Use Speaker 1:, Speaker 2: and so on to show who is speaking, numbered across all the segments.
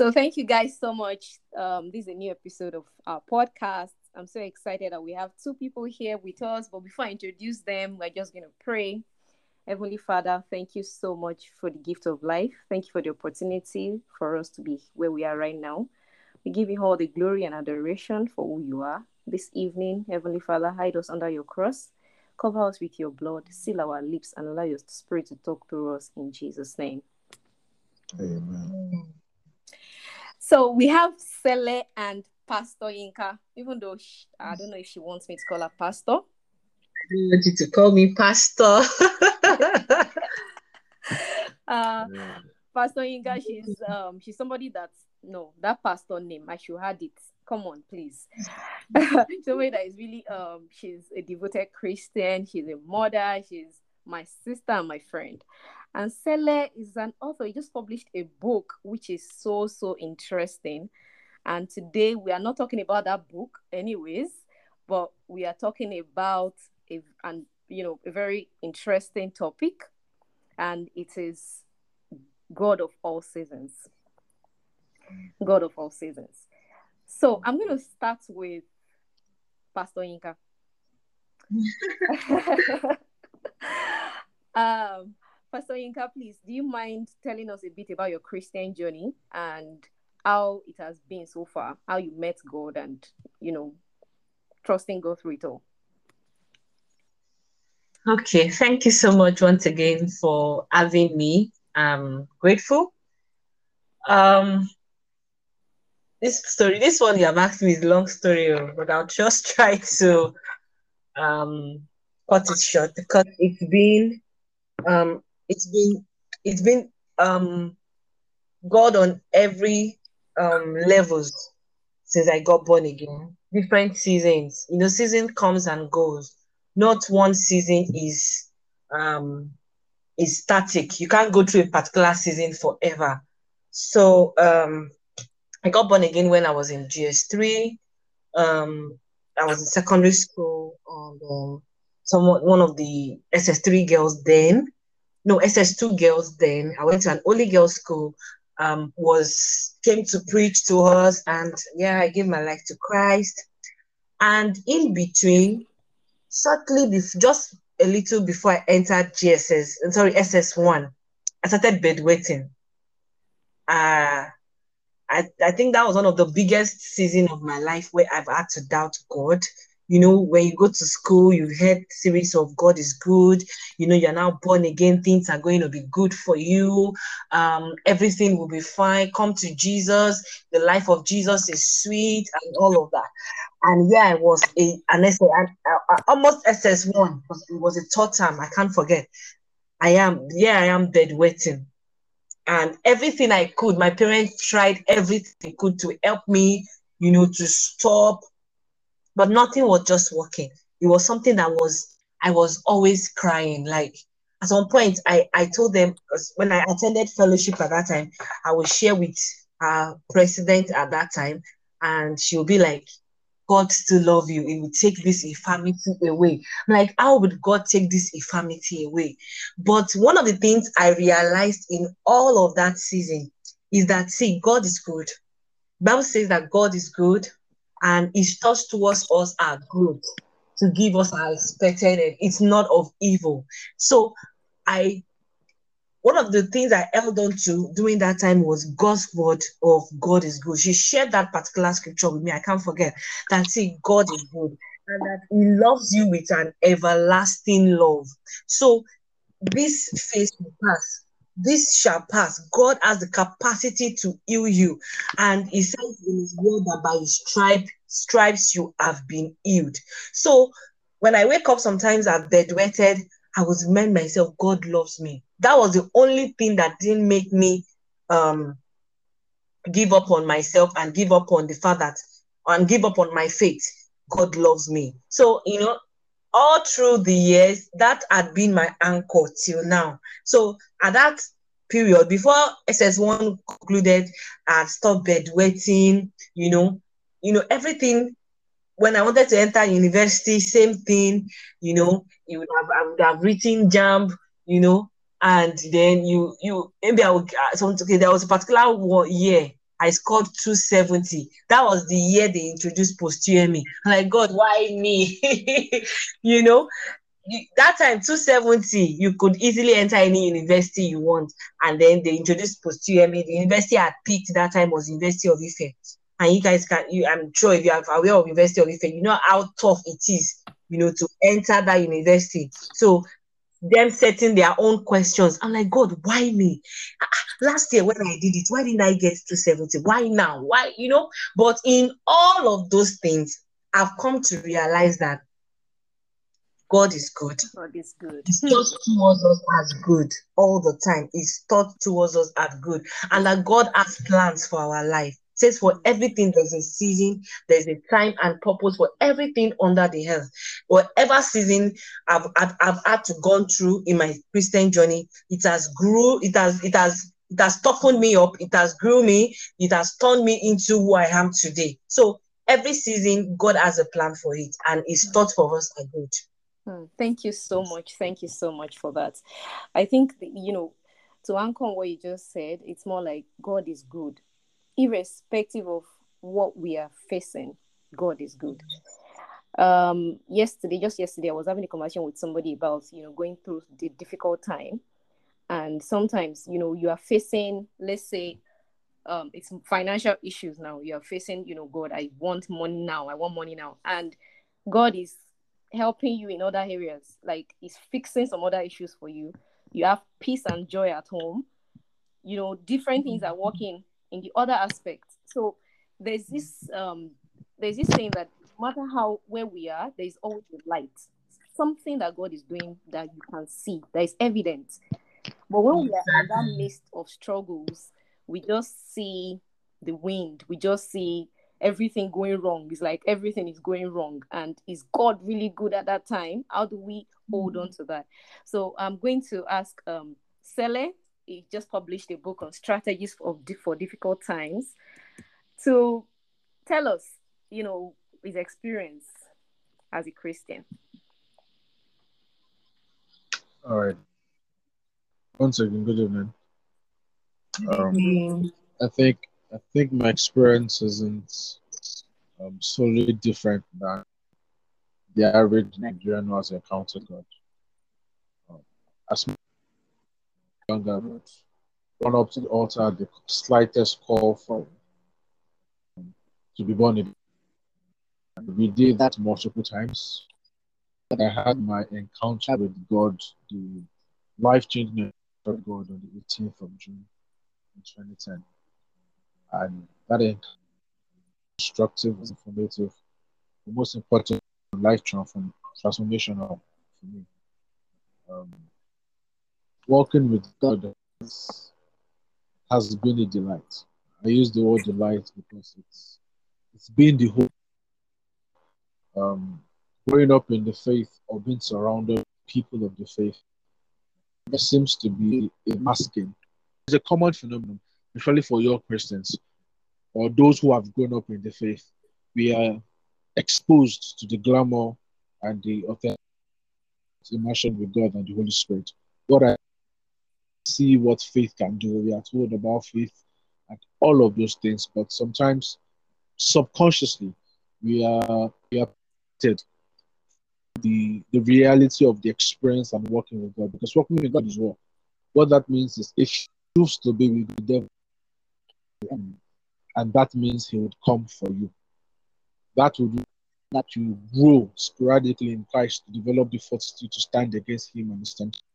Speaker 1: So thank you guys so much. Um, this is a new episode of our podcast. I'm so excited that we have two people here with us. But before I introduce them, we're just going to pray. Heavenly Father, thank you so much for the gift of life. Thank you for the opportunity for us to be where we are right now. We give you all the glory and adoration for who you are. This evening, Heavenly Father, hide us under your cross. Cover us with your blood, seal our lips, and allow your spirit to talk through us in Jesus' name.
Speaker 2: Amen.
Speaker 1: So we have Sele and Pastor Inka, even though she, I don't know if she wants me to call her Pastor.
Speaker 3: I don't want you to call me Pastor.
Speaker 1: uh, Pastor Inka, she's um she's somebody that's no that pastor name. I should have it. Come on, please. somebody that is really um she's a devoted Christian. She's a mother. She's my sister and my friend. And Sele is an author. He just published a book which is so so interesting. And today we are not talking about that book, anyways, but we are talking about a and you know a very interesting topic, and it is God of all seasons. God of all seasons. So I'm going to start with Pastor Inka. um, Pastor Inka, please, do you mind telling us a bit about your Christian journey and how it has been so far, how you met God and, you know, trusting God through it all?
Speaker 3: Okay, thank you so much once again for having me. I'm grateful. Um, this story, this one you have asked me is a long story, oh, but I'll just try to um cut it short because it's been um it's been it's been um God on every um levels since I got born again. Different seasons. You know, season comes and goes. Not one season is um is static. You can't go through a particular season forever. So um I got born again when I was in JSS3. Um I was in secondary school and um someone one of the SS3 girls then no SS2 girls then. I went to an only girls school. Um, was came to preach to us, and yeah, I gave my life to Christ. And in between, shortly before, just a little before I entered GSS, sorry, SS1, I started bedwetting. Uh, I, I think that was one of the biggest season of my life where I've had to doubt God you know, when you go to school, you've heard series of God is good, you know, you're now born again, things are going to be good for you, um, everything will be fine. Come to Jesus, the life of Jesus is sweet, and all of that. And yeah, I was a an SS, almost SS1, because it was a third time, I can't forget. I am, yeah, I am bedwetting. And everything I could, my parents tried everything they could to help me, you know, to stop but nothing was just working. It was something that was I was always crying. Like at some point, I I told them when I attended fellowship at that time, I would share with our president at that time, and she'll be like, God still love you. It will take this infirmity away. I'm like, how would God take this infirmity away? But one of the things I realized in all of that season is that see, God is good. Bible says that God is good and his thoughts towards us are good to give us our expected end. It's not of evil. So I one of the things I held on to during that time was God's word of God is good. She shared that particular scripture with me. I can't forget that see God is good and that He loves you with an everlasting love. So this phase will pass this shall pass. God has the capacity to heal you. And he says in his word that by his stripe, stripes you have been healed. So when I wake up sometimes I've bedwetted, I was remind myself, God loves me. That was the only thing that didn't make me um give up on myself and give up on the fact that and give up on my faith. God loves me. So you know, all through the years, that had been my anchor till now. So at that period, before SS1 concluded, I stopped bedwetting, you know, you know, everything. When I wanted to enter university, same thing, you know, you would have, I would have written JAMB, you know, and then you, you, maybe I would, uh, so, okay, there was a particular year I scored 270. That was the year they introduced post UME. like, God, why me? you know, that time 270 you could easily enter any university you want and then they introduced post UME. The university i picked that time was University of Ife. And you guys can you I'm sure if you are aware of University of Ife, you know how tough it is, you know, to enter that university. So them setting their own questions. I'm like, God, why me? Ah, last year when I did it, why didn't I get to 70? Why now? Why, you know? But in all of those things, I've come to realize that God is good.
Speaker 1: God is good.
Speaker 3: He's taught towards us as good all the time. He's taught towards us as good. And that God has plans for our life says for everything there's a season, there's a time and purpose for everything under the earth. Whatever season I've, I've, I've had to gone through in my Christian journey, it has grew, it has, it has, it has toughened me up, it has grew me, it has turned me into who I am today. So every season, God has a plan for it, and His thoughts for us are good.
Speaker 1: Hmm, thank you so much. Thank you so much for that. I think you know to anchor on what you just said, it's more like God is good irrespective of what we are facing, God is good. Um, yesterday, just yesterday, I was having a conversation with somebody about you know going through the difficult time, and sometimes you know you are facing, let's say, um, it's financial issues now. You are facing, you know, God, I want money now. I want money now, and God is helping you in other areas, like He's fixing some other issues for you. You have peace and joy at home. You know, different things are working in the other aspects. So there's this um there's this saying that no matter how where we are, there's always a light. Something that God is doing that you can see, that is evident. But when we are in that midst of struggles, we just see the wind, we just see everything going wrong. It's like everything is going wrong. And is God really good at that time? How do we hold on to that? So I'm going to ask um Sele he just published a book on strategies for, for difficult times to tell us, you know, his experience as a Christian.
Speaker 2: All right. One second. Good evening. Um, I think I think my experience isn't um, solely different than the average Nigerian who has encountered God. Um, as younger, but run up to the altar at the slightest call for to be born again. And we did that multiple times. I had my encounter with God, the life changing of God on the 18th of June in 2010. And that is instructive and informative, the most important life transform, transformational for me. Um, Walking with God has been a delight. I use the word delight because it's it's been the whole um, growing up in the faith or being surrounded by people of the faith. There seems to be a masking. It's a common phenomenon, especially for young Christians or those who have grown up in the faith. We are exposed to the glamour and the authentic immersion with God and the Holy Spirit. What I see what faith can do. We are told about faith and all of those things, but sometimes subconsciously we are we are the the reality of the experience and working with God because working with God is what what that means is if you choose to be with the devil and that means he would come for you that would that you grow sporadically in Christ to develop the fortitude to stand against him and his temptation.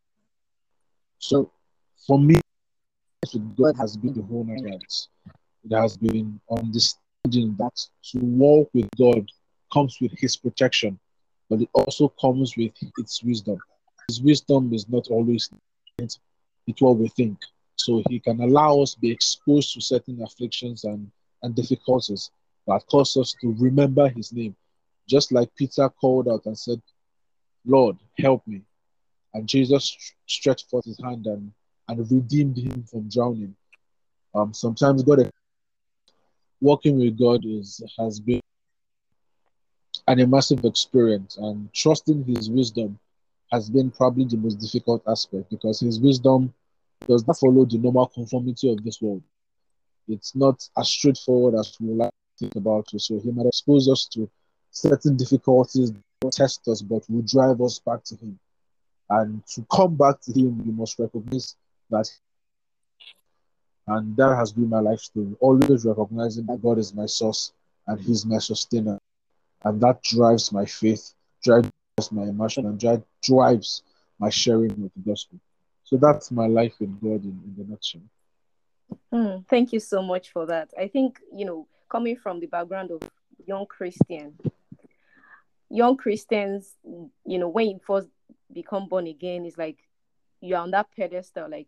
Speaker 2: So for me, God has been the whole night. It has been understanding that to walk with God comes with His protection, but it also comes with its wisdom. His wisdom is not always it's what we think. So He can allow us be exposed to certain afflictions and, and difficulties that cause us to remember His name. Just like Peter called out and said, Lord, help me. And Jesus stretched forth his hand and and redeemed him from drowning. Um, sometimes God, walking with God is has been an immersive experience, and trusting His wisdom has been probably the most difficult aspect because His wisdom does not follow the normal conformity of this world. it's not as straightforward as we like to think about it. So he might expose us to certain difficulties, test us, but will drive us back to him. And to come back to him, we must recognize that and that has been my life story. Always recognizing that God is my source and He's my sustainer. And that drives my faith, drives my emotion, and drives my sharing of the gospel. So that's my life in God in, in the nutshell.
Speaker 1: Mm, thank you so much for that. I think, you know, coming from the background of young Christian, young Christians, you know, when you first become born again, it's like you're on that pedestal, like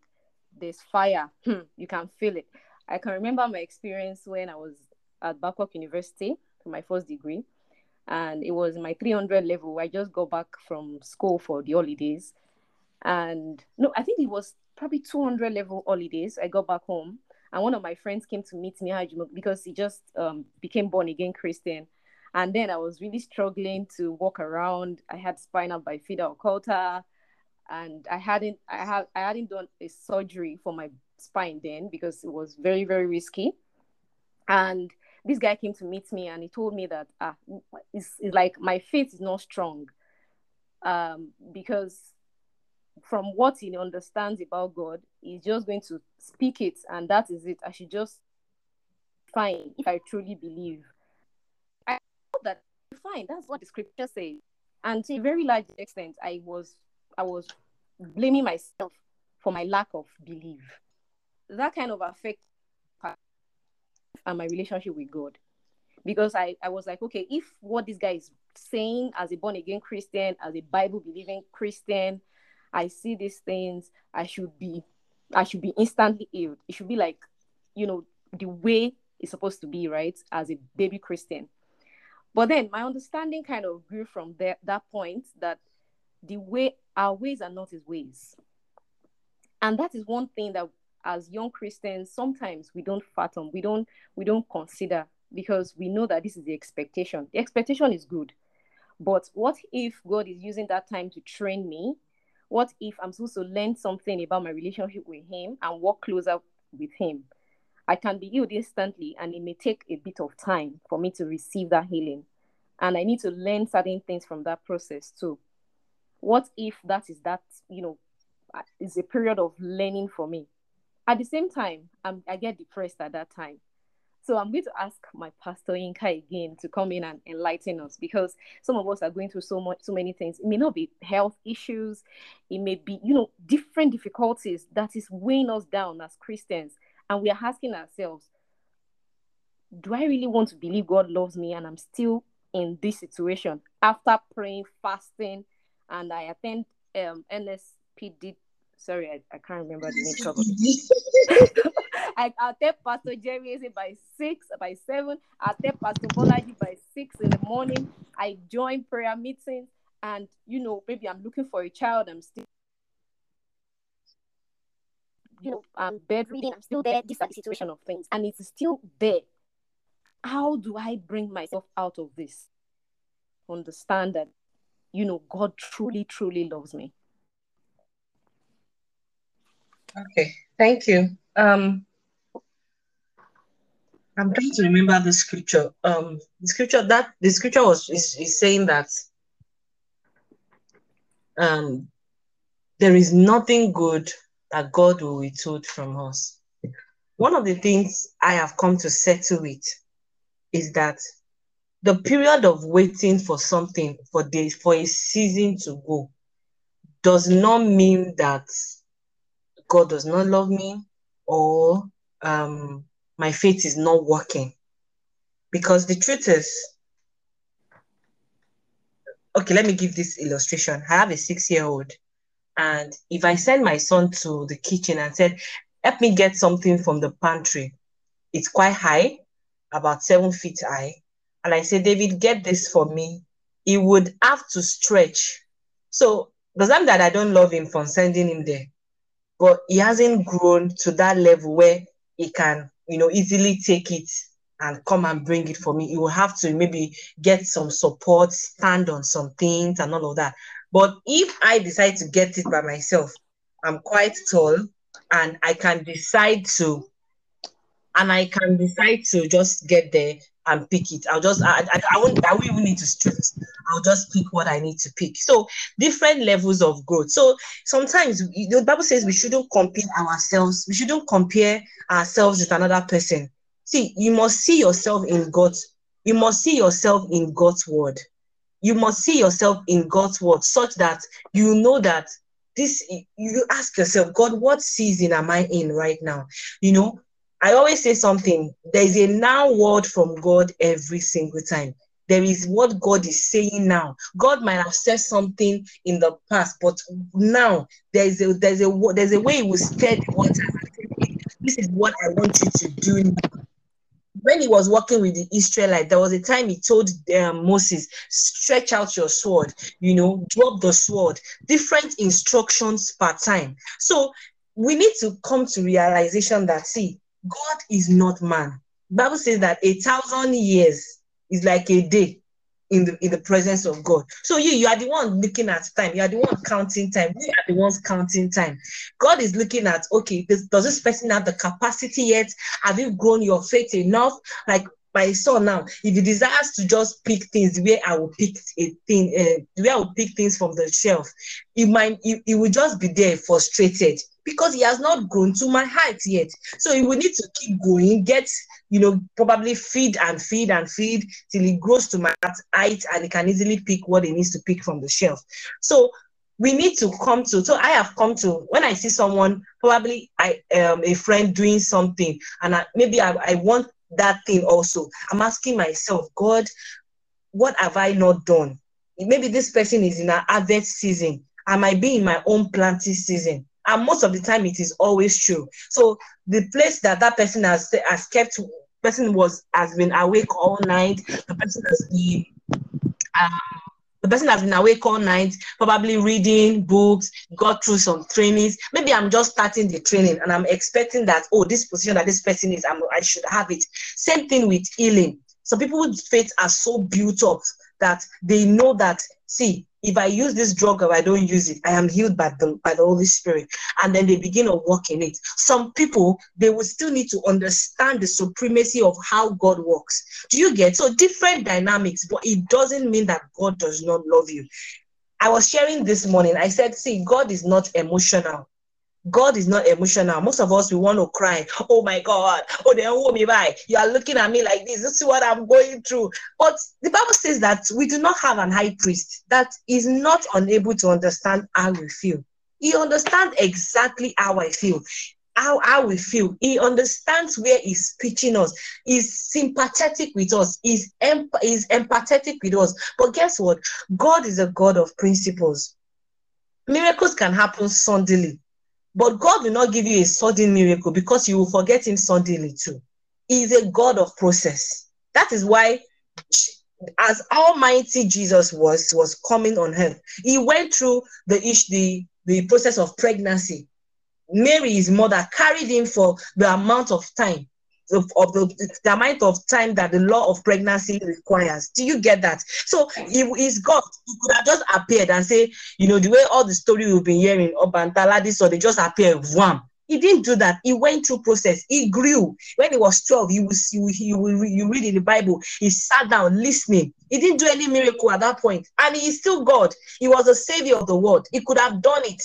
Speaker 1: there's fire. Hmm, you can feel it. I can remember my experience when I was at Babcock University for my first degree. And it was my 300 level. I just got back from school for the holidays. And no, I think it was probably 200 level holidays. I got back home. And one of my friends came to meet me because he just um, became born again Christian. And then I was really struggling to walk around. I had spinal bifida occulta and I hadn't I had I hadn't done a surgery for my spine then because it was very very risky. And this guy came to meet me and he told me that ah it's, it's like my faith is not strong um, because from what he understands about God, he's just going to speak it and that is it. I should just fine if I truly believe. I thought that fine, that's what the scripture says. And to a very large extent, I was I was blaming myself for my lack of belief. That kind of affect and my relationship with God. Because I, I was like, okay, if what this guy is saying as a born again Christian, as a Bible believing Christian, I see these things, I should be I should be instantly healed. It should be like, you know, the way it's supposed to be, right? As a baby Christian. But then my understanding kind of grew from that point that the way our ways are not his ways. And that is one thing that as young Christians, sometimes we don't fathom, we don't we don't consider because we know that this is the expectation. The expectation is good. But what if God is using that time to train me? What if I'm supposed to learn something about my relationship with Him and work closer with Him? I can be healed instantly, and it may take a bit of time for me to receive that healing. And I need to learn certain things from that process too what if that is that you know uh, is a period of learning for me? At the same time I'm, i get depressed at that time. So i'm going to ask my pastor inka again to come in and enlighten us because some of us are going through so much so many things. It may not be health issues. It may be you know different difficulties that is weighing us down as christians. And we are asking ourselves do i really want to believe god loves me and i'm still in this situation after praying fasting and I attend um NSPPD. Sorry, I, I can't remember the name probably. I, I'll tell Pastor Jerry by six, by seven. I'll tell Pastor Bolaji by six in the morning. I join prayer meetings, and you know, maybe I'm looking for a child. I'm still, you know, I'm bedridden. I'm still there. This is the situation of things, and it's still there. How do I bring myself out of this? Understand that you know, God truly, truly loves me.
Speaker 3: Okay, thank you. Um, I'm trying to remember the scripture. Um, the scripture that the scripture was is, is saying that um, there is nothing good that God will withhold from us. One of the things I have come to settle with is that the period of waiting for something for this for a season to go does not mean that God does not love me or um, my faith is not working. Because the truth is, okay, let me give this illustration. I have a six year old, and if I send my son to the kitchen and said, Help me get something from the pantry, it's quite high, about seven feet high and I say, David, get this for me, he would have to stretch. So does that mean that I don't love him for sending him there? But he hasn't grown to that level where he can, you know, easily take it and come and bring it for me. He will have to maybe get some support, stand on some things and all of that. But if I decide to get it by myself, I'm quite tall and I can decide to and I can decide to just get there and pick it. I'll just I, I, I won't I won't even need to stress. I'll just pick what I need to pick. So different levels of growth. So sometimes the Bible says we shouldn't compare ourselves. We shouldn't compare ourselves with another person. See, you must see yourself in God's. You must see yourself in God's word. You must see yourself in God's word, such that you know that this. You ask yourself, God, what season am I in right now? You know, I always say something. There's a now word from God every single time. There is what God is saying now. God might have said something in the past, but now there's a there's a there's a way He will water. This is what I want you to do. Now. When he was working with the Israelite, there was a time he told um, Moses, "Stretch out your sword. You know, drop the sword." Different instructions per time. So we need to come to realization that see God is not man. Bible says that a thousand years is like a day in the in the presence of God. So you you are the one looking at time. You are the one counting time. We are the ones counting time. God is looking at okay, does, does this person have the capacity yet? Have you grown your faith enough? Like my son now, if he desires to just pick things way I will pick a thing, uh, way I will pick things from the shelf, he might he, he will just be there frustrated because he has not grown to my height yet. So he will need to keep going, get, you know, probably feed and feed and feed till he grows to my height and he can easily pick what he needs to pick from the shelf. So we need to come to so i have come to when i see someone probably i um a friend doing something and I, maybe I, I want that thing also i'm asking myself god what have i not done maybe this person is in an harvest season i might be in my own planting season and most of the time it is always true so the place that that person has has kept person was has been awake all night the person has been um, the person has been awake all night, probably reading books, got through some trainings. Maybe I'm just starting the training and I'm expecting that, oh, this position that this person is, I'm, I should have it. Same thing with healing. Some people's faith are so built up that they know that, see, if I use this drug or I don't use it, I am healed by the by the Holy Spirit. And then they begin to walk in it. Some people they will still need to understand the supremacy of how God works. Do you get so different dynamics, but it doesn't mean that God does not love you. I was sharing this morning. I said, see, God is not emotional. God is not emotional. Most of us we want to cry. Oh my God! Oh, they hold me by. You are looking at me like this. This is what I'm going through. But the Bible says that we do not have an high priest that is not unable to understand how we feel. He understands exactly how I feel, how, how we feel. He understands where he's pitching us. He's sympathetic with us. He's, emp- he's empathetic with us. But guess what? God is a God of principles. Miracles can happen suddenly but God will not give you a sudden miracle because you will forget Him suddenly too. He is a God of process. That is why, as Almighty Jesus was was coming on earth, He went through the the the process of pregnancy. Mary, his mother, carried him for the amount of time of, of the, the amount of time that the law of pregnancy requires. Do you get that? So if he's God, he could have just appeared and say, you know, the way all the story we've been hearing, Obatala, this or they just appear, wham. He didn't do that. He went through process. He grew. When he was 12, you will see, you will you read in the Bible, he sat down listening. He didn't do any miracle at that point. And he is still God. He was a savior of the world. He could have done it.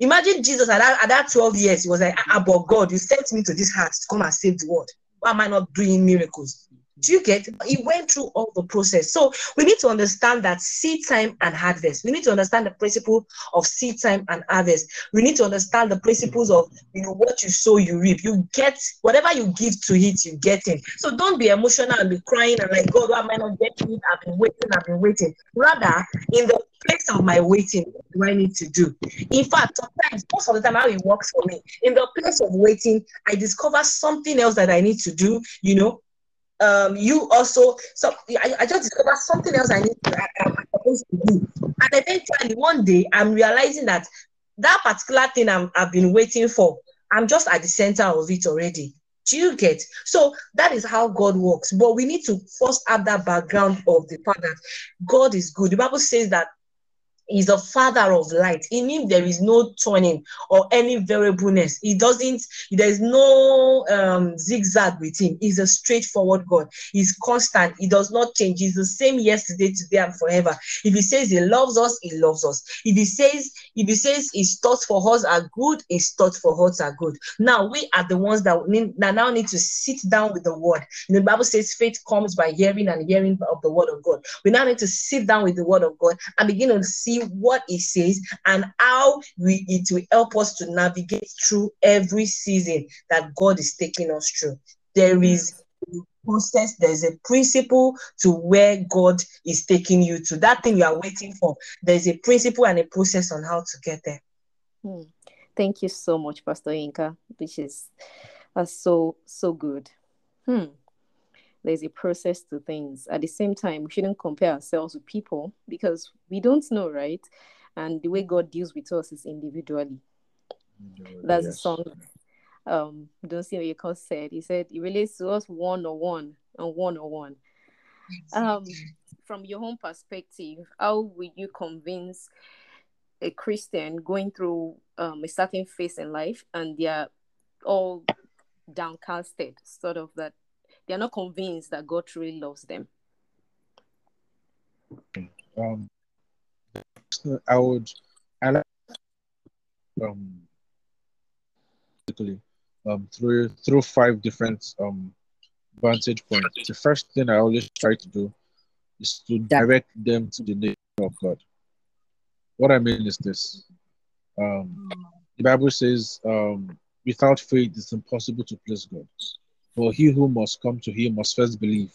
Speaker 3: Imagine Jesus at that, at that 12 years, he was like, ah, but God, you sent me to this heart to come and save the world. Why am I not doing miracles? Do you get? He went through all the process. So we need to understand that seed time and harvest. We need to understand the principle of seed time and harvest. We need to understand the principles of you know what you sow, you reap. You get whatever you give to it, you get it. So don't be emotional and be crying and like God, why am I not getting it? I've been waiting, I've been waiting. Rather, in the place of my waiting, what do I need to do? In fact, sometimes most of the time how it works for me, in the place of waiting, I discover something else that I need to do, you know, um, you also so I, I just discovered something else I need to I, I'm supposed to do. And eventually one day I'm realizing that that particular thing I'm, I've been waiting for, I'm just at the center of it already. Do you get? So that is how God works. But we need to first have that background of the fact that God is good. The Bible says that He's a father of light. In him, there is no turning or any variableness. He doesn't, there's no um, zigzag with him. He's a straightforward God. He's constant. He does not change. He's the same yesterday, today, and forever. If he says he loves us, he loves us. If he says, if he says his thoughts for us are good, his thoughts for us are good. Now we are the ones that, need, that now need to sit down with the word. the Bible says faith comes by hearing and hearing of the word of God. We now need to sit down with the word of God and begin to see what it says and how we it will help us to navigate through every season that God is taking us through. There is mm. Process, there's a principle to where God is taking you to. That thing you are waiting for, there's a principle and a process on how to get there.
Speaker 1: Hmm. Thank you so much, Pastor Inka, which is uh, so, so good. Hmm there's a process to things. At the same time, we shouldn't compare ourselves with people because we don't know, right? And the way God deals with us is individually. That's yes. the song um don't see what you said. He said it relates to us one on one and one on one. Um from your own perspective, how would you convince a Christian going through um, a certain phase in life and they're all downcasted, sort of that they're not convinced that God truly loves them.
Speaker 2: Um, I would, I like, um, um, through through five different um vantage points. The first thing I always try to do is to direct them to the nature of God. What I mean is this: um, the Bible says, um, "Without faith, it's impossible to please God." For he who must come to him must first believe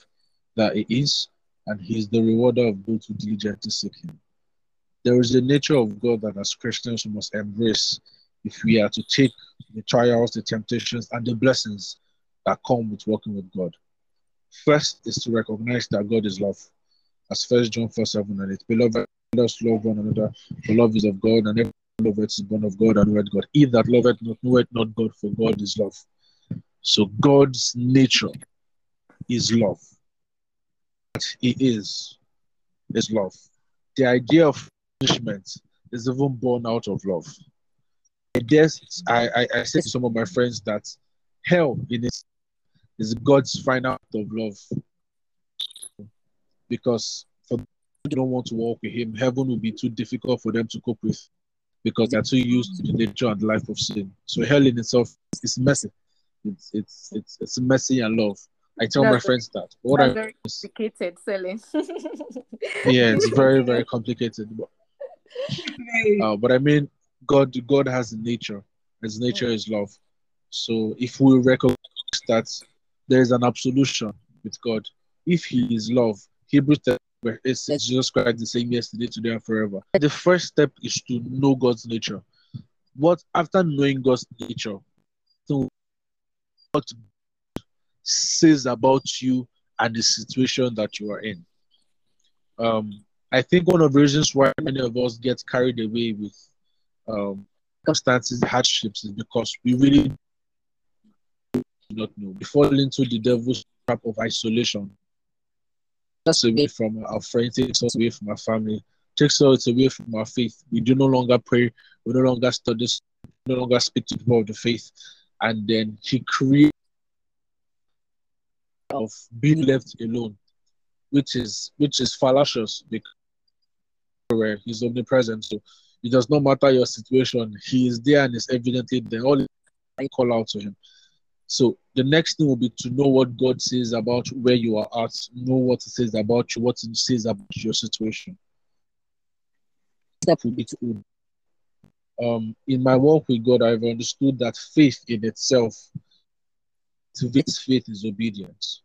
Speaker 2: that he is, and he is the rewarder of those who diligently seek him. There is a nature of God that as Christians we must embrace if we are to take the trials, the temptations, and the blessings that come with working with God. First is to recognize that God is love. As first John 4 7 and 8. Beloved, let us love one another. For love is of God, and every love is born of God and knoweth God. He that loveth not knoweth not God, for God is love. So God's nature is love. What He is is love. The idea of punishment is even born out of love. I guess I, I, I said to some of my friends that hell in is is God's final act of love. Because for those who don't want to walk with Him, heaven will be too difficult for them to cope with because they're too used to the nature and life of sin. So hell in itself is messy. It's it's it's it's messy and love. I tell that's my friends that.
Speaker 1: What I very complicated selling.
Speaker 2: yeah, it's very very complicated. But, uh, but I mean, God God has a nature. His nature is love. So if we recognize that there is an absolution with God, if He is love, Hebrews it's Jesus Christ the same yesterday, today, and forever. The first step is to know God's nature. What after knowing God's nature, what says about you and the situation that you are in. Um, I think one of the reasons why many of us get carried away with um, circumstances, hardships, is because we really do not know. We fall into the devil's trap of isolation. That's away from our friends, takes us away from our family, takes us away from our faith. We do no longer pray, we no longer study, no longer speak to people of the faith and then he creates of being left alone, which is which is fallacious because he's omnipresent. So it does not matter your situation, he is there and is evidently there. All I call out to him. So the next thing will be to know what God says about where you are at, know what He says about you, what He says about your situation. Um, in my walk with God, I've understood that faith in itself, to this faith is obedience.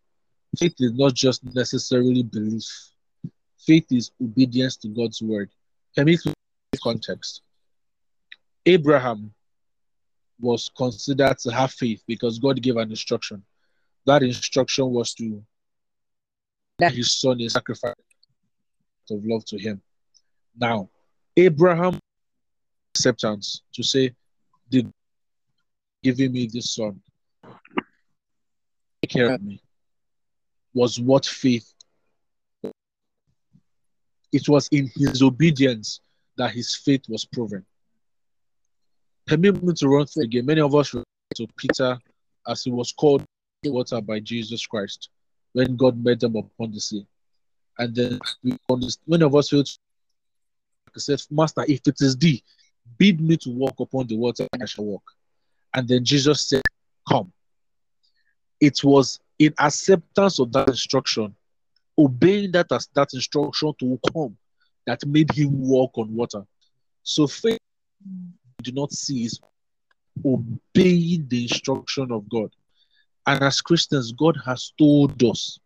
Speaker 2: Faith is not just necessarily belief. Faith is obedience to God's word. Let me context. Abraham was considered to have faith because God gave an instruction. That instruction was to that his son is sacrifice of love to him. Now, Abraham acceptance to say, "Did giving me this son take care of me?" Was what faith. It was in his obedience that his faith was proven. Permit me to run through again. Many of us refer to Peter as he was called water by Jesus Christ when God met them upon the sea. And then we many of us feel said, Master, if it is thee, bid me to walk upon the water, and I shall walk. And then Jesus said, Come. It was in acceptance of that instruction, obeying that as that instruction to come, that made him walk on water. So faith do not see is obeying the instruction of God. And as Christians, God has told us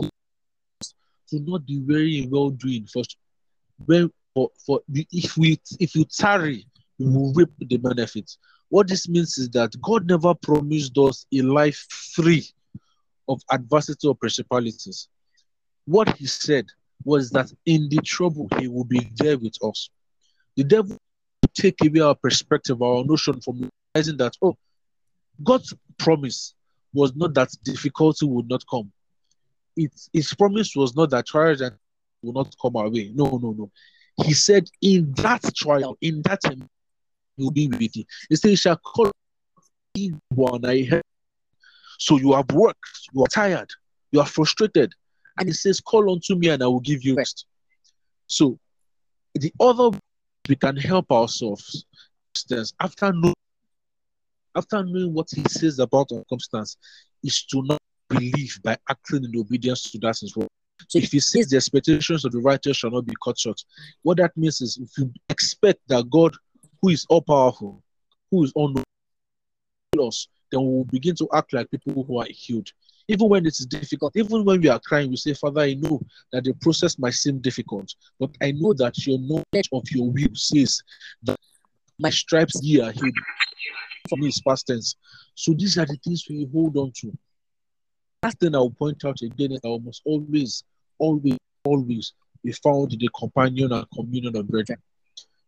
Speaker 2: to not be very well doing first. When for, for if we if you tarry, we will reap the benefits. What this means is that God never promised us a life free of adversity or principalities. What he said was that in the trouble, he will be there with us. The devil take away our perspective, our notion from realizing that, oh, God's promise was not that difficulty would not come. It, his promise was not that trials will not come our way. No, no, no. He said, in that trial, in that time, will be with you. He said, He shall call one I have." So you have worked, you are tired, you are frustrated. And he says, Call unto me and I will give you rest. So the other we can help ourselves after knowing after knowing what he says about our circumstance is to not believe by acting in obedience to that as well. So if he says the expectations of the righteous shall not be cut short, what that means is if you expect that God, who is all powerful, who is unknown, us, then we will begin to act like people who are healed. Even when it is difficult, even when we are crying, we say, Father, I know that the process might seem difficult, but I know that your knowledge of your will says that my stripes ye are. For me, it's past tense. So these are the things we hold on to. Last thing I will point out again is I must always, always, always be found in the companion and communion of brethren.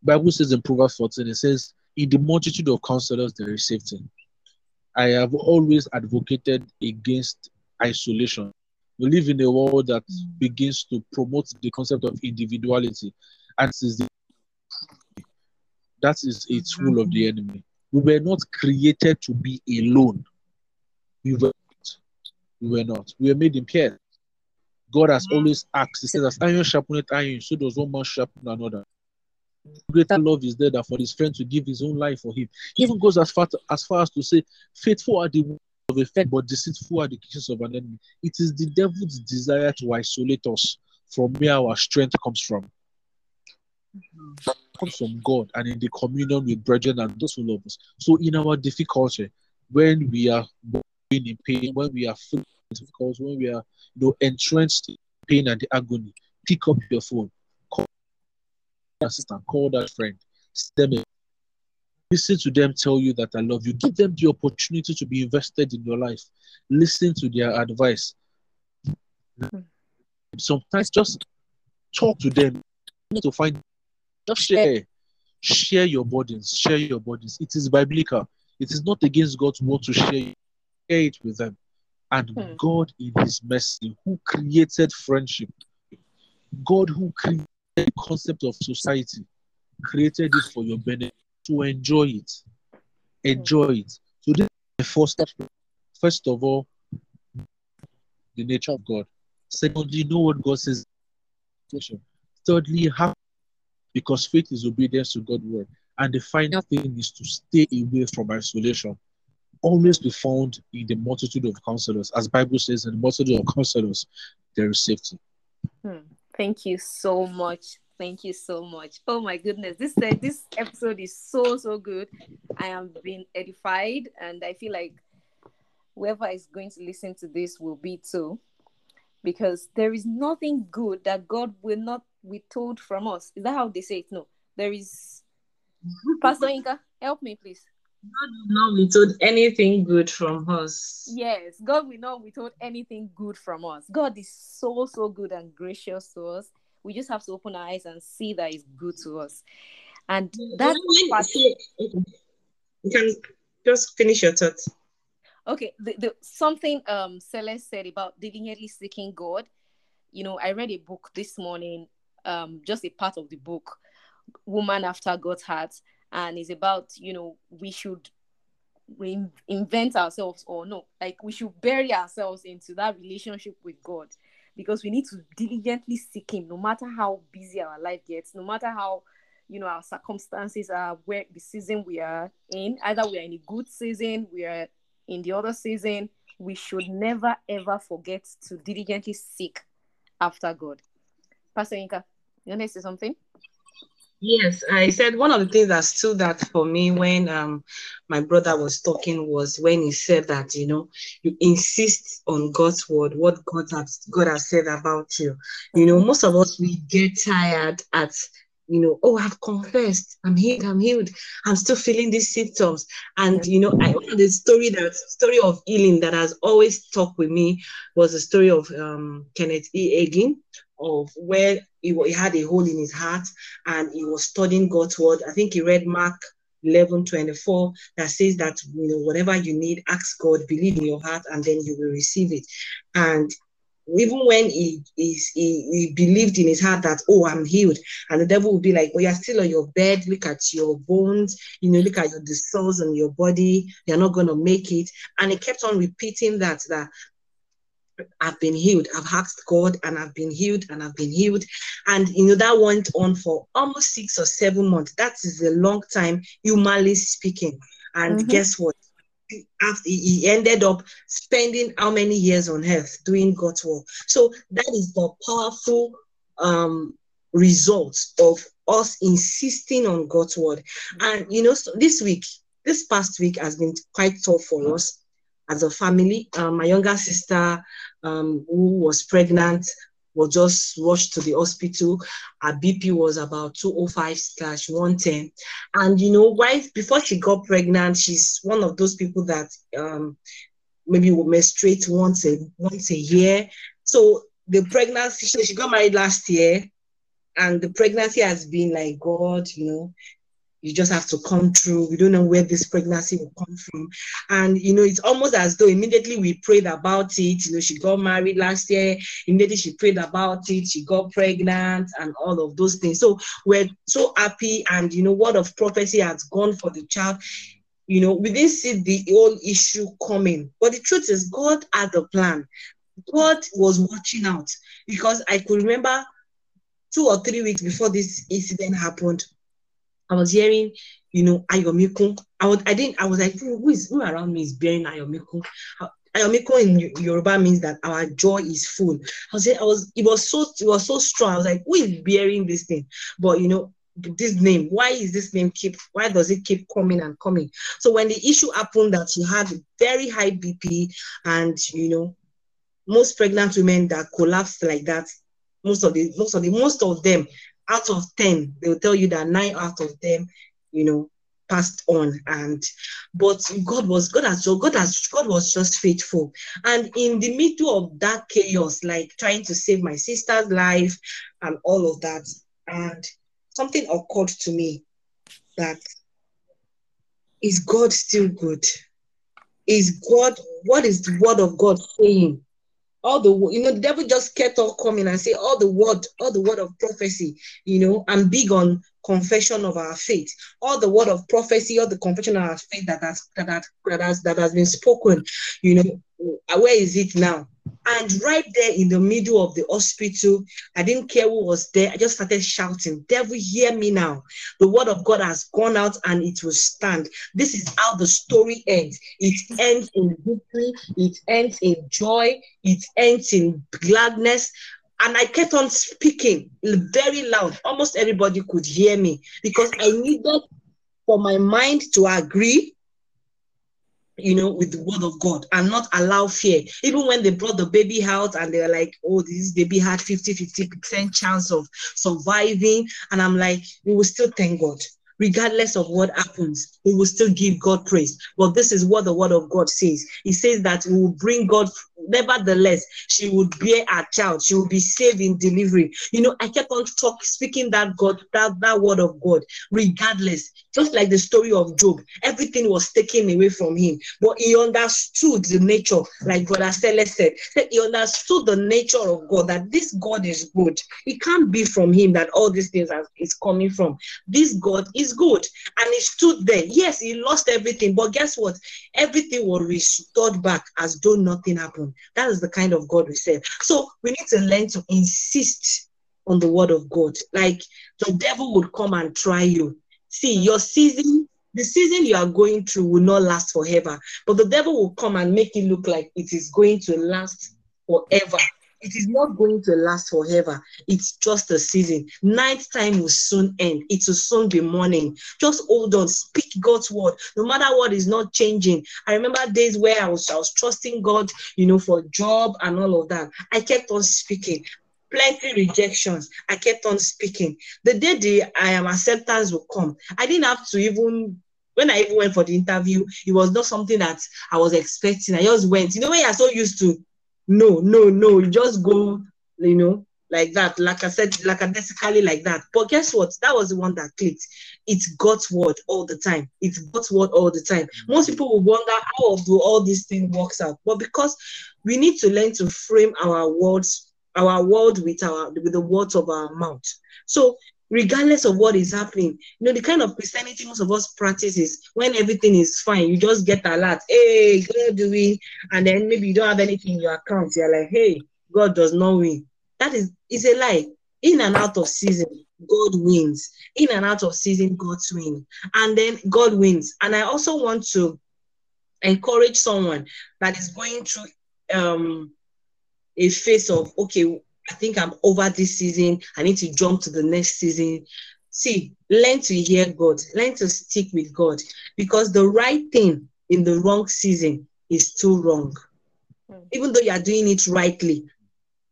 Speaker 2: Bible says in Proverbs 14, it says, In the multitude of counselors there is safety. I have always advocated against isolation. We live in a world that mm. begins to promote the concept of individuality, and is the, that is a tool of the enemy. We were not created to be alone. We were not. We were not. We were made in pairs. God has mm. always asked, He says, as iron sharpeneth iron, so does one man sharpen another. Greater love is there that for his friend to give his own life for him. He even goes as far to, as far as to say, faithful are the of friend, but deceitful are the kisses of an enemy. It is the devil's desire to isolate us from where our strength comes from. Mm-hmm. Comes from God and in the communion with brethren and those who love us. So in our difficulty, when we are in pain, when we are feeling difficult, when we are you know entrenched in pain and the agony, pick up your phone, call assistant, call that friend, send them Listen to them tell you that I love you. Give them the opportunity to be invested in your life. Listen to their advice. Sometimes just talk to them to find just share. Share your burdens. Share your burdens. It is biblical. It is not against God's word to share, share it with them. And hmm. God, in His mercy, who created friendship, God who created the concept of society, created it for your benefit to enjoy it. Enjoy it. So this is the first step. First of all, the nature of God. Secondly, know what God says. Thirdly, have because faith is obedience to God's word. And the final thing is to stay away from isolation. Always be found in the multitude of counselors. As Bible says, in the multitude of counselors, there is safety.
Speaker 1: Hmm. Thank you so much. Thank you so much. Oh my goodness, this uh, this episode is so so good. I am being edified, and I feel like whoever is going to listen to this will be too, because there is nothing good that God will not withhold from us. Is that how they say it? No, there is. Pastor Inka, help me, please.
Speaker 3: God will not withhold anything good from us.
Speaker 1: Yes, God will not withhold anything good from us. God is so, so good and gracious to us. We just have to open our eyes and see that it's good to us. And that part,
Speaker 3: you can just finish your thoughts.
Speaker 1: Okay, the, the something um Celeste said about diligently seeking God. You know, I read a book this morning, um, just a part of the book woman after God's heart, and it's about you know we should reinvent ourselves or no, like we should bury ourselves into that relationship with God because we need to diligently seek Him, no matter how busy our life gets, no matter how you know our circumstances are, where the season we are in. Either we are in a good season, we are in the other season. We should never ever forget to diligently seek after God. Pastor Inka, you want to say something?
Speaker 3: Yes, I said one of the things that stood out for me when um my brother was talking was when he said that you know you insist on God's word, what God has God has said about you. You know, most of us we get tired at you know, oh, I've confessed, I'm healed, I'm healed, I'm still feeling these symptoms. And you know, I the story that story of healing that has always stuck with me was the story of um Kenneth E. Hagin of where he, he had a hole in his heart and he was studying God's word. I think he read Mark 11 24 that says that you know whatever you need ask god believe in your heart and then you will receive it and even when he, he, he believed in his heart that oh i'm healed and the devil would be like oh you're still on your bed look at your bones you know look at your, the cells on your body you're not going to make it and he kept on repeating that that I've been healed. I've asked God and I've been healed and I've been healed. And you know, that went on for almost six or seven months. That is a long time, humanly speaking. And mm-hmm. guess what? After he ended up spending how many years on earth doing God's work. So that is the powerful um result of us insisting on God's word. And you know, so this week, this past week has been quite tough for us as a family. Um, my younger sister, um, who was pregnant, was just rushed to the hospital. Her BP was about 205 slash 110. And you know, right before she got pregnant, she's one of those people that um, maybe will menstruate once a once a year. So the pregnancy, she got married last year, and the pregnancy has been like God, you know, you just have to come through. We don't know where this pregnancy will come from. And, you know, it's almost as though immediately we prayed about it. You know, she got married last year. Immediately she prayed about it. She got pregnant and all of those things. So we're so happy. And, you know, word of prophecy has gone for the child. You know, we didn't see the whole issue coming. But the truth is, God had a plan. God was watching out because I could remember two or three weeks before this incident happened I was hearing, you know, Ayomikun. I was, I didn't, I was like, who is who around me is bearing Ayomikun? Ayomikun in Yoruba means that our joy is full. I was, I was, it was so, it was so strong. I was like, who is bearing this thing? But you know, this name, why is this name keep, why does it keep coming and coming? So when the issue happened that she had very high BP and you know, most pregnant women that collapsed like that, most of the, most of the, most of them out of 10, they'll tell you that nine out of them, you know, passed on. And but God was God has God has God was just faithful. And in the middle of that chaos, like trying to save my sister's life and all of that, and something occurred to me that is God still good? Is God, what is the word of God saying? All the you know the devil just kept on coming and say all the word all the word of prophecy you know i'm big on confession of our faith. All the word of prophecy all the confession of our faith that has that, has, that has that has been spoken you know where is it now and right there in the middle of the hospital, I didn't care who was there. I just started shouting, Devil, hear me now. The word of God has gone out and it will stand. This is how the story ends. It ends in victory, it ends in joy, it ends in gladness. And I kept on speaking very loud. Almost everybody could hear me because I needed for my mind to agree you know, with the word of God and not allow fear. Even when they brought the baby out and they were like, oh, this baby had 50 50% chance of surviving. And I'm like, we will still thank God. Regardless of what happens, we will still give God praise. But this is what the word of God says. It says that we will bring God, nevertheless, she would bear a child. She would be saved in delivery. You know, I kept on talk, speaking that God, that, that word of God, regardless. Just like the story of Job, everything was taken away from him, but he understood the nature, like Brother Stella said, he understood the nature of God, that this God is good. It can't be from him that all these things are, is coming from. This God is good. And he stood there. Yes, he lost everything, but guess what? Everything was restored back as though nothing happened. That is the kind of God we serve. So we need to learn to insist on the word of God. Like the devil would come and try you. See, your season, the season you are going through will not last forever, but the devil will come and make it look like it is going to last forever. It is not going to last forever. It's just a season. Night time will soon end. It will soon be morning. Just hold on. Speak God's word. No matter what is not changing. I remember days where I was, I was trusting God, you know, for job and all of that. I kept on speaking plenty rejections. I kept on speaking. The day the I am acceptance will come, I didn't have to even when I even went for the interview, it was not something that I was expecting. I just went. You know, when you're so used to no, no, no, you just go, you know, like that, like I said, like lackadaisically like that. But guess what? That was the one that clicked. It's God's word all the time. It's God's word all the time. Most people will wonder how do all these things works out. But because we need to learn to frame our words, our world with our with the words of our mouth. So regardless of what is happening. You know, the kind of Christianity most of us practice is when everything is fine, you just get alert, hey, God do doing, and then maybe you don't have anything in your account. You're like, hey, God does not win. That is is a lie. In and out of season, God wins. In and out of season, God wins. And then God wins. And I also want to encourage someone that is going through um a phase of okay I think I'm over this season. I need to jump to the next season. See, learn to hear God, learn to stick with God because the right thing in the wrong season is too wrong. Mm. Even though you are doing it rightly,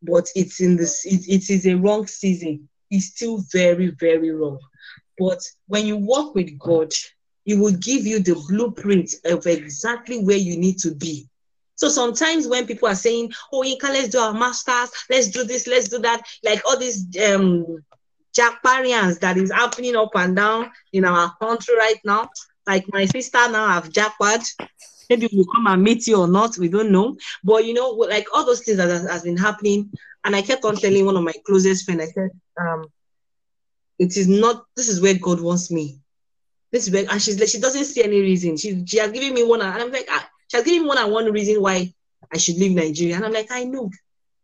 Speaker 3: but it's in this, it, it is a wrong season. It's still very, very wrong. But when you work with God, He will give you the blueprint of exactly where you need to be so sometimes when people are saying, "Oh, Inka, let's do our masters, let's do this, let's do that," like all these um jackparians that is happening up and down in our country right now. Like my sister now have jackpot. Maybe we'll come and meet you or not, we don't know. But you know, like all those things that has, has been happening. And I kept on telling one of my closest friends, I said, um, it is not, this is where God wants me. This is where, and she's like, she doesn't see any reason. She, she has given me one, and I'm like, ah, she given me one and one reason why I should leave Nigeria. And I'm like, I know,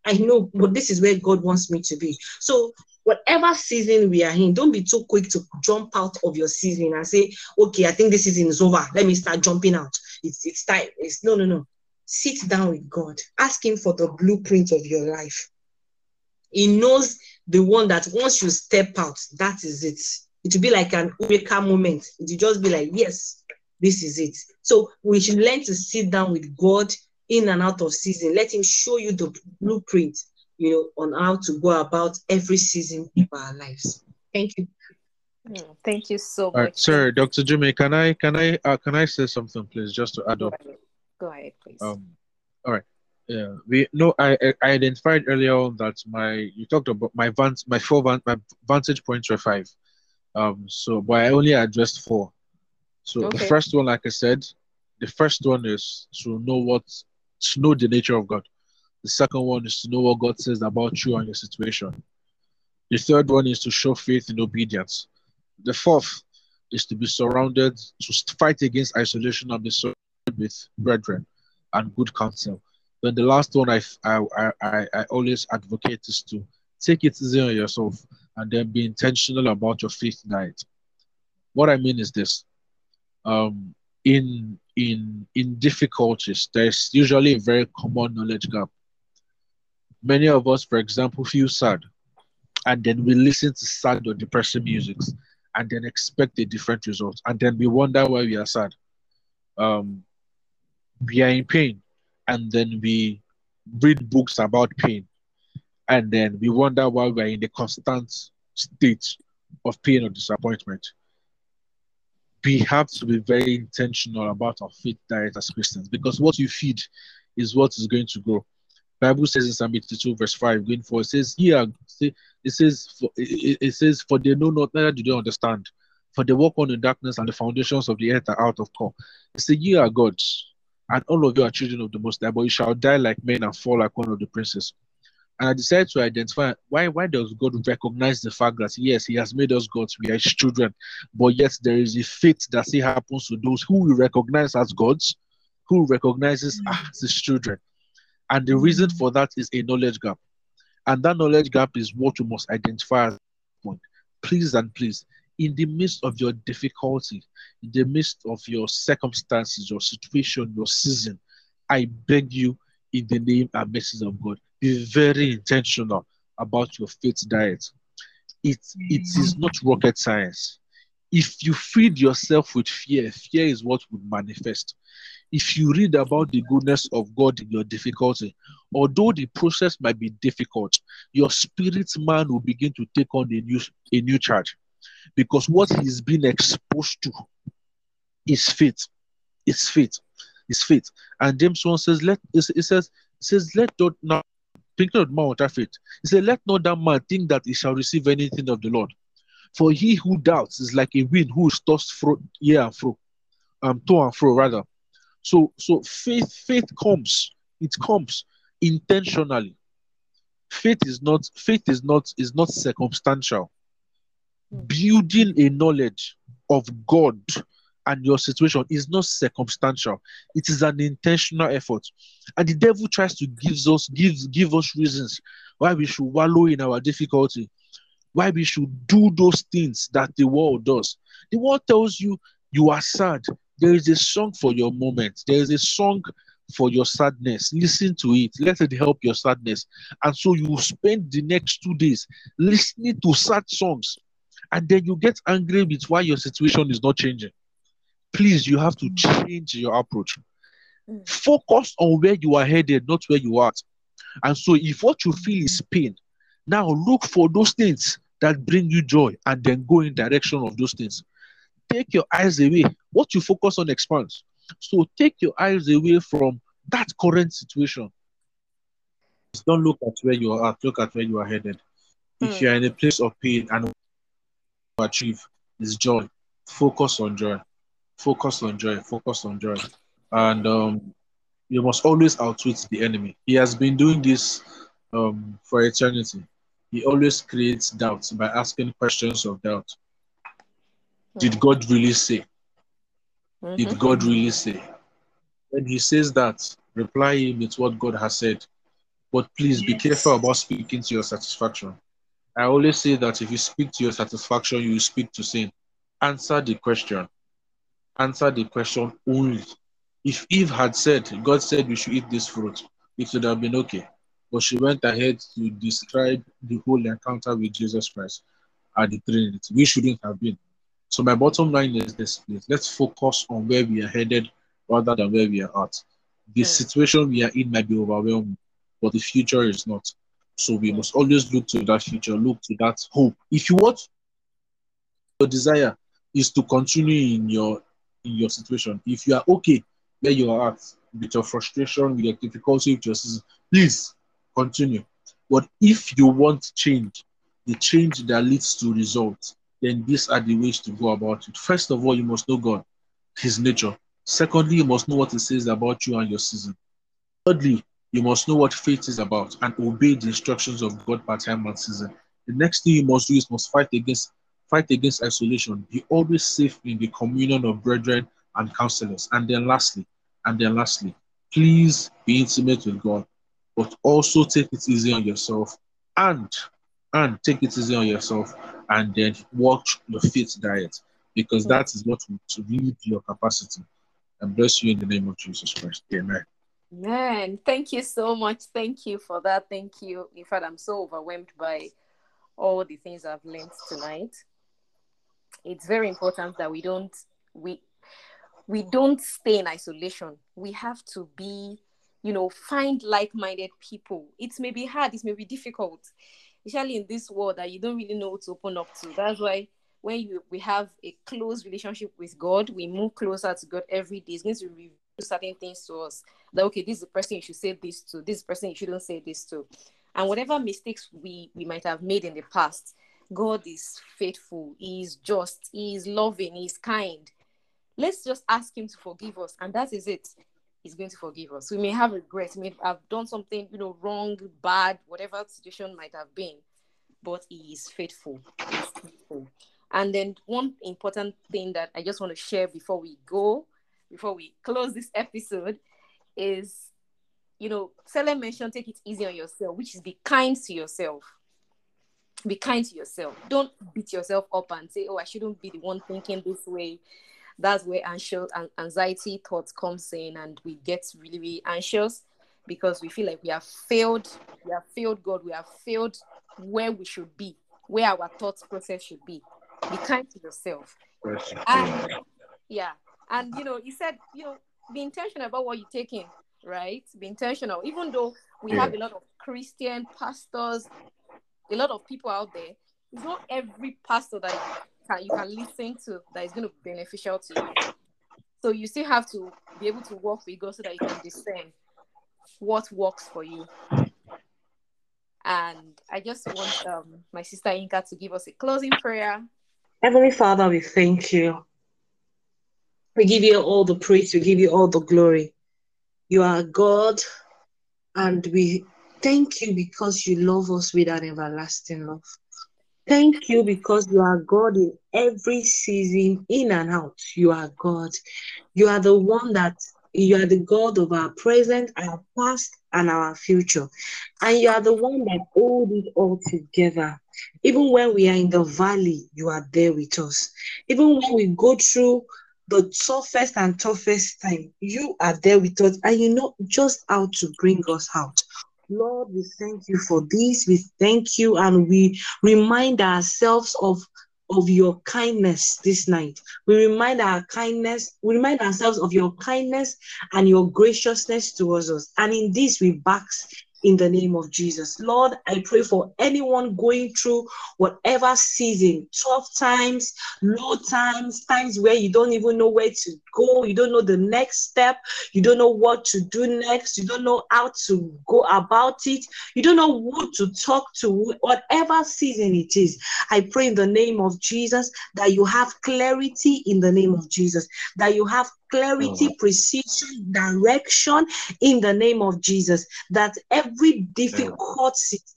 Speaker 3: I know, but this is where God wants me to be. So whatever season we are in, don't be too quick to jump out of your season and say, okay, I think this season is over. Let me start jumping out. It's it's time. It's no, no, no. Sit down with God. Ask Him for the blueprint of your life. He knows the one that once you step out, that is it. It will be like an eureka moment. It will just be like, yes, this is it. So we should learn to sit down with God in and out of season. Let Him show you the blueprint, you know, on how to go about every season of our lives. Thank you.
Speaker 1: Mm, thank you so
Speaker 2: much.
Speaker 1: Right,
Speaker 2: sir, Dr. Jimmy, can I can I uh, can I say something, please, just to add
Speaker 1: go
Speaker 2: up?
Speaker 1: Ahead. Go ahead, please.
Speaker 2: Um, all right. Yeah, we no. I I identified earlier on that my you talked about my vant my four van, my vantage points were five. Um, so but I only addressed four. So okay. the first one, like I said, the first one is to know what to know the nature of God. The second one is to know what God says about you and your situation. The third one is to show faith in obedience. The fourth is to be surrounded, to fight against isolation and be surrounded with brethren and good counsel. Then the last one I, I, I, I always advocate is to take it easy on yourself and then be intentional about your faith diet. What I mean is this um, in in in difficulties, there's usually a very common knowledge gap. Many of us, for example, feel sad, and then we listen to sad or depressing music, and then expect a different result, and then we wonder why we are sad. Um, we are in pain, and then we read books about pain, and then we wonder why we are in a constant state of pain or disappointment we have to be very intentional about our faith diet as Christians because what you feed is what is going to grow. Bible says in Psalm 82, verse 5, going for it says, Here, it says, for, it, it says, For they know not, neither do they understand. For they walk on in darkness, and the foundations of the earth are out of call. It says, Ye are gods, and all of you are children of the Most High, but you shall die like men and fall like one of the princes. And I decided to identify why why does God recognize the fact that yes, He has made us gods, we are His children, but yet there is a fate that still happens to those who we recognize as gods, who recognizes mm. as His children. And the reason for that is a knowledge gap. And that knowledge gap is what you must identify as point. Please and please, in the midst of your difficulty, in the midst of your circumstances, your situation, your season, I beg you, in the name and message of God, be very intentional about your faith diet. It, it is not rocket science. If you feed yourself with fear, fear is what would manifest if you read about the goodness of God in your difficulty, although the process might be difficult, your spirit man will begin to take on a new a new charge. Because what he's been exposed to is faith. It's faith. It's faith. And James 1 says, Let it says, says, Let not thinking of man without faith. He said, Let not that man think that he shall receive anything of the Lord. For he who doubts is like a wind who is tossed fro here and fro, um, to and fro rather. So so faith faith comes. It comes intentionally. Faith is not faith is not is not circumstantial. Building a knowledge of God and your situation is not circumstantial. It is an intentional effort. And the devil tries to give us give give us reasons why we should wallow in our difficulty, why we should do those things that the world does. The world tells you you are sad, there is a song for your moment. There is a song for your sadness. Listen to it. Let it help your sadness. And so you spend the next two days listening to sad songs. And then you get angry with why your situation is not changing. Please, you have to change your approach. Mm. Focus on where you are headed, not where you are. And so if what you feel is pain, now look for those things that bring you joy and then go in direction of those things take your eyes away. What you focus on expands. So take your eyes away from that current situation. Don't look at where you are at, look at where you are headed. Mm. If hmm. you are in a place of pain and achieve is joy, focus on joy. Focus on joy. Focus on joy. And um, you must always outwit the enemy. He has been doing this um, for eternity. He always creates doubts by asking questions of doubt. Did hmm. God really say? Mm-hmm. Did God really say? When he says that, reply him with what God has said. But please yes. be careful about speaking to your satisfaction. I always say that if you speak to your satisfaction, you speak to sin. Answer the question. Answer the question only. If Eve had said, God said we should eat this fruit, it would have been okay. But she went ahead to describe the whole encounter with Jesus Christ at the Trinity. We shouldn't have been. So my bottom line is this: please, let's focus on where we are headed rather than where we are at. The mm. situation we are in might be overwhelming, but the future is not. So we mm. must always look to that future, look to that hope. If you want, your desire is to continue in your in your situation. If you are okay where you are at with your frustration, with your difficulty, with your season, please continue. But if you want change, the change that leads to results, then these are the ways to go about it. First of all, you must know God, His nature. Secondly, you must know what He says about you and your season. Thirdly, you must know what faith is about and obey the instructions of God per time and season. The next thing you must do is must fight against fight against isolation. Be always safe in the communion of brethren and counselors. And then lastly, and then lastly, please be intimate with God, but also take it easy on yourself and and take it easy on yourself and then watch your fit diet because that is what will lead your capacity. And bless you in the name of Jesus Christ. Amen.
Speaker 1: Man, thank you so much. Thank you for that. Thank you. In fact, I'm so overwhelmed by all the things I've learned tonight. It's very important that we don't we we don't stay in isolation. We have to be, you know, find like-minded people. It may be hard, it may be difficult especially in this world that you don't really know what to open up to. That's why when you we have a close relationship with God, we move closer to God every day. It's going to certain things to us. That okay, this is the person you should say this to, this person you shouldn't say this to. And whatever mistakes we, we might have made in the past, God is faithful, He is just, He is loving, He is kind. Let's just ask Him to forgive us, and that is it. He's going to forgive us. We may have regrets, may have done something, you know, wrong, bad, whatever situation might have been, but He is faithful. He is faithful. And then one important thing that I just want to share before we go, before we close this episode, is you know, Selen mentioned take it easy on yourself, which is be kind to yourself. Be kind to yourself. Don't beat yourself up and say, "Oh, I shouldn't be the one thinking this way." That's where anxious and anxiety thoughts comes in, and we get really, really anxious because we feel like we have failed. We have failed God. We have failed where we should be, where our thoughts process should be. Be kind to yourself. And, yeah, and you know, he said, you know, be intentional about what you're taking right? Be intentional. Even though we yeah. have a lot of Christian pastors, a lot of people out there, it's not every pastor that you can, you can listen to that is going to be beneficial to you. So you still have to be able to work with God so that you can discern what works for you. And I just want um, my sister Inka to give us a closing prayer.
Speaker 3: Heavenly Father, we thank you. We give you all the praise, we give you all the glory. You are God, and we thank you because you love us with an everlasting love. Thank you because you are God in every season, in and out. You are God. You are the one that you are the God of our present, our past, and our future. And you are the one that hold it all together. Even when we are in the valley, you are there with us. Even when we go through the toughest and toughest time, you are there with us and you know just how to bring us out. Lord, we thank you for this. We thank you and we remind ourselves of of your kindness this night. We remind our kindness, we remind ourselves of your kindness and your graciousness towards us. And in this we bask in the name of Jesus. Lord, I pray for anyone going through whatever season, tough times, low times, times where you don't even know where to go, you don't know the next step, you don't know what to do next, you don't know how to go about it, you don't know who to talk to, whatever season it is. I pray in the name of Jesus that you have clarity in the name of Jesus, that you have clarity, precision, direction in the name of Jesus. That every difficult situation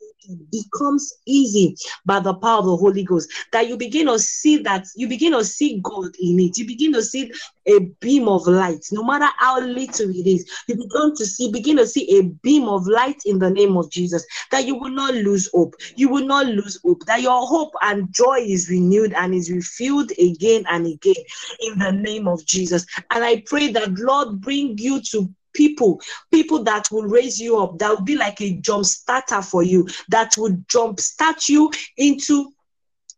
Speaker 3: becomes easy by the power of the Holy Ghost. That you begin to see that you begin to see God in it. You begin to see a beam of light, no matter how little it is. You begin to see, begin to see a beam of light in the name of Jesus. That you will not lose hope. You will not lose hope. That your hope and joy is renewed and is refilled again and again in the name of Jesus. And I pray that Lord bring you to people, people that will raise you up, that will be like a jump starter for you, that will jump start you into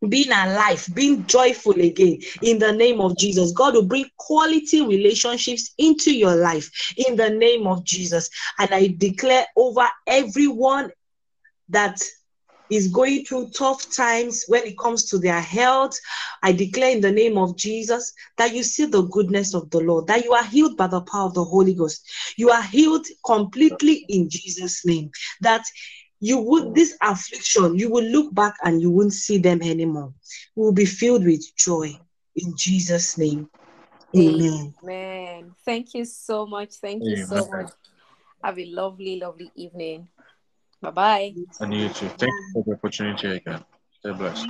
Speaker 3: being alive, being joyful again in the name of Jesus. God will bring quality relationships into your life in the name of Jesus. And I declare over everyone that is going through tough times when it comes to their health, I declare in the name of Jesus that you see the goodness of the Lord, that you are healed by the power of the Holy Ghost. You are healed completely in Jesus' name. That you would this affliction, you will look back and you won't see them anymore. We will be filled with joy in Jesus' name. Amen.
Speaker 1: Amen. Thank you so much. Thank you so much. Have a lovely, lovely evening. Bye bye.
Speaker 2: And you too. Thank you for the opportunity again. Stay blessed.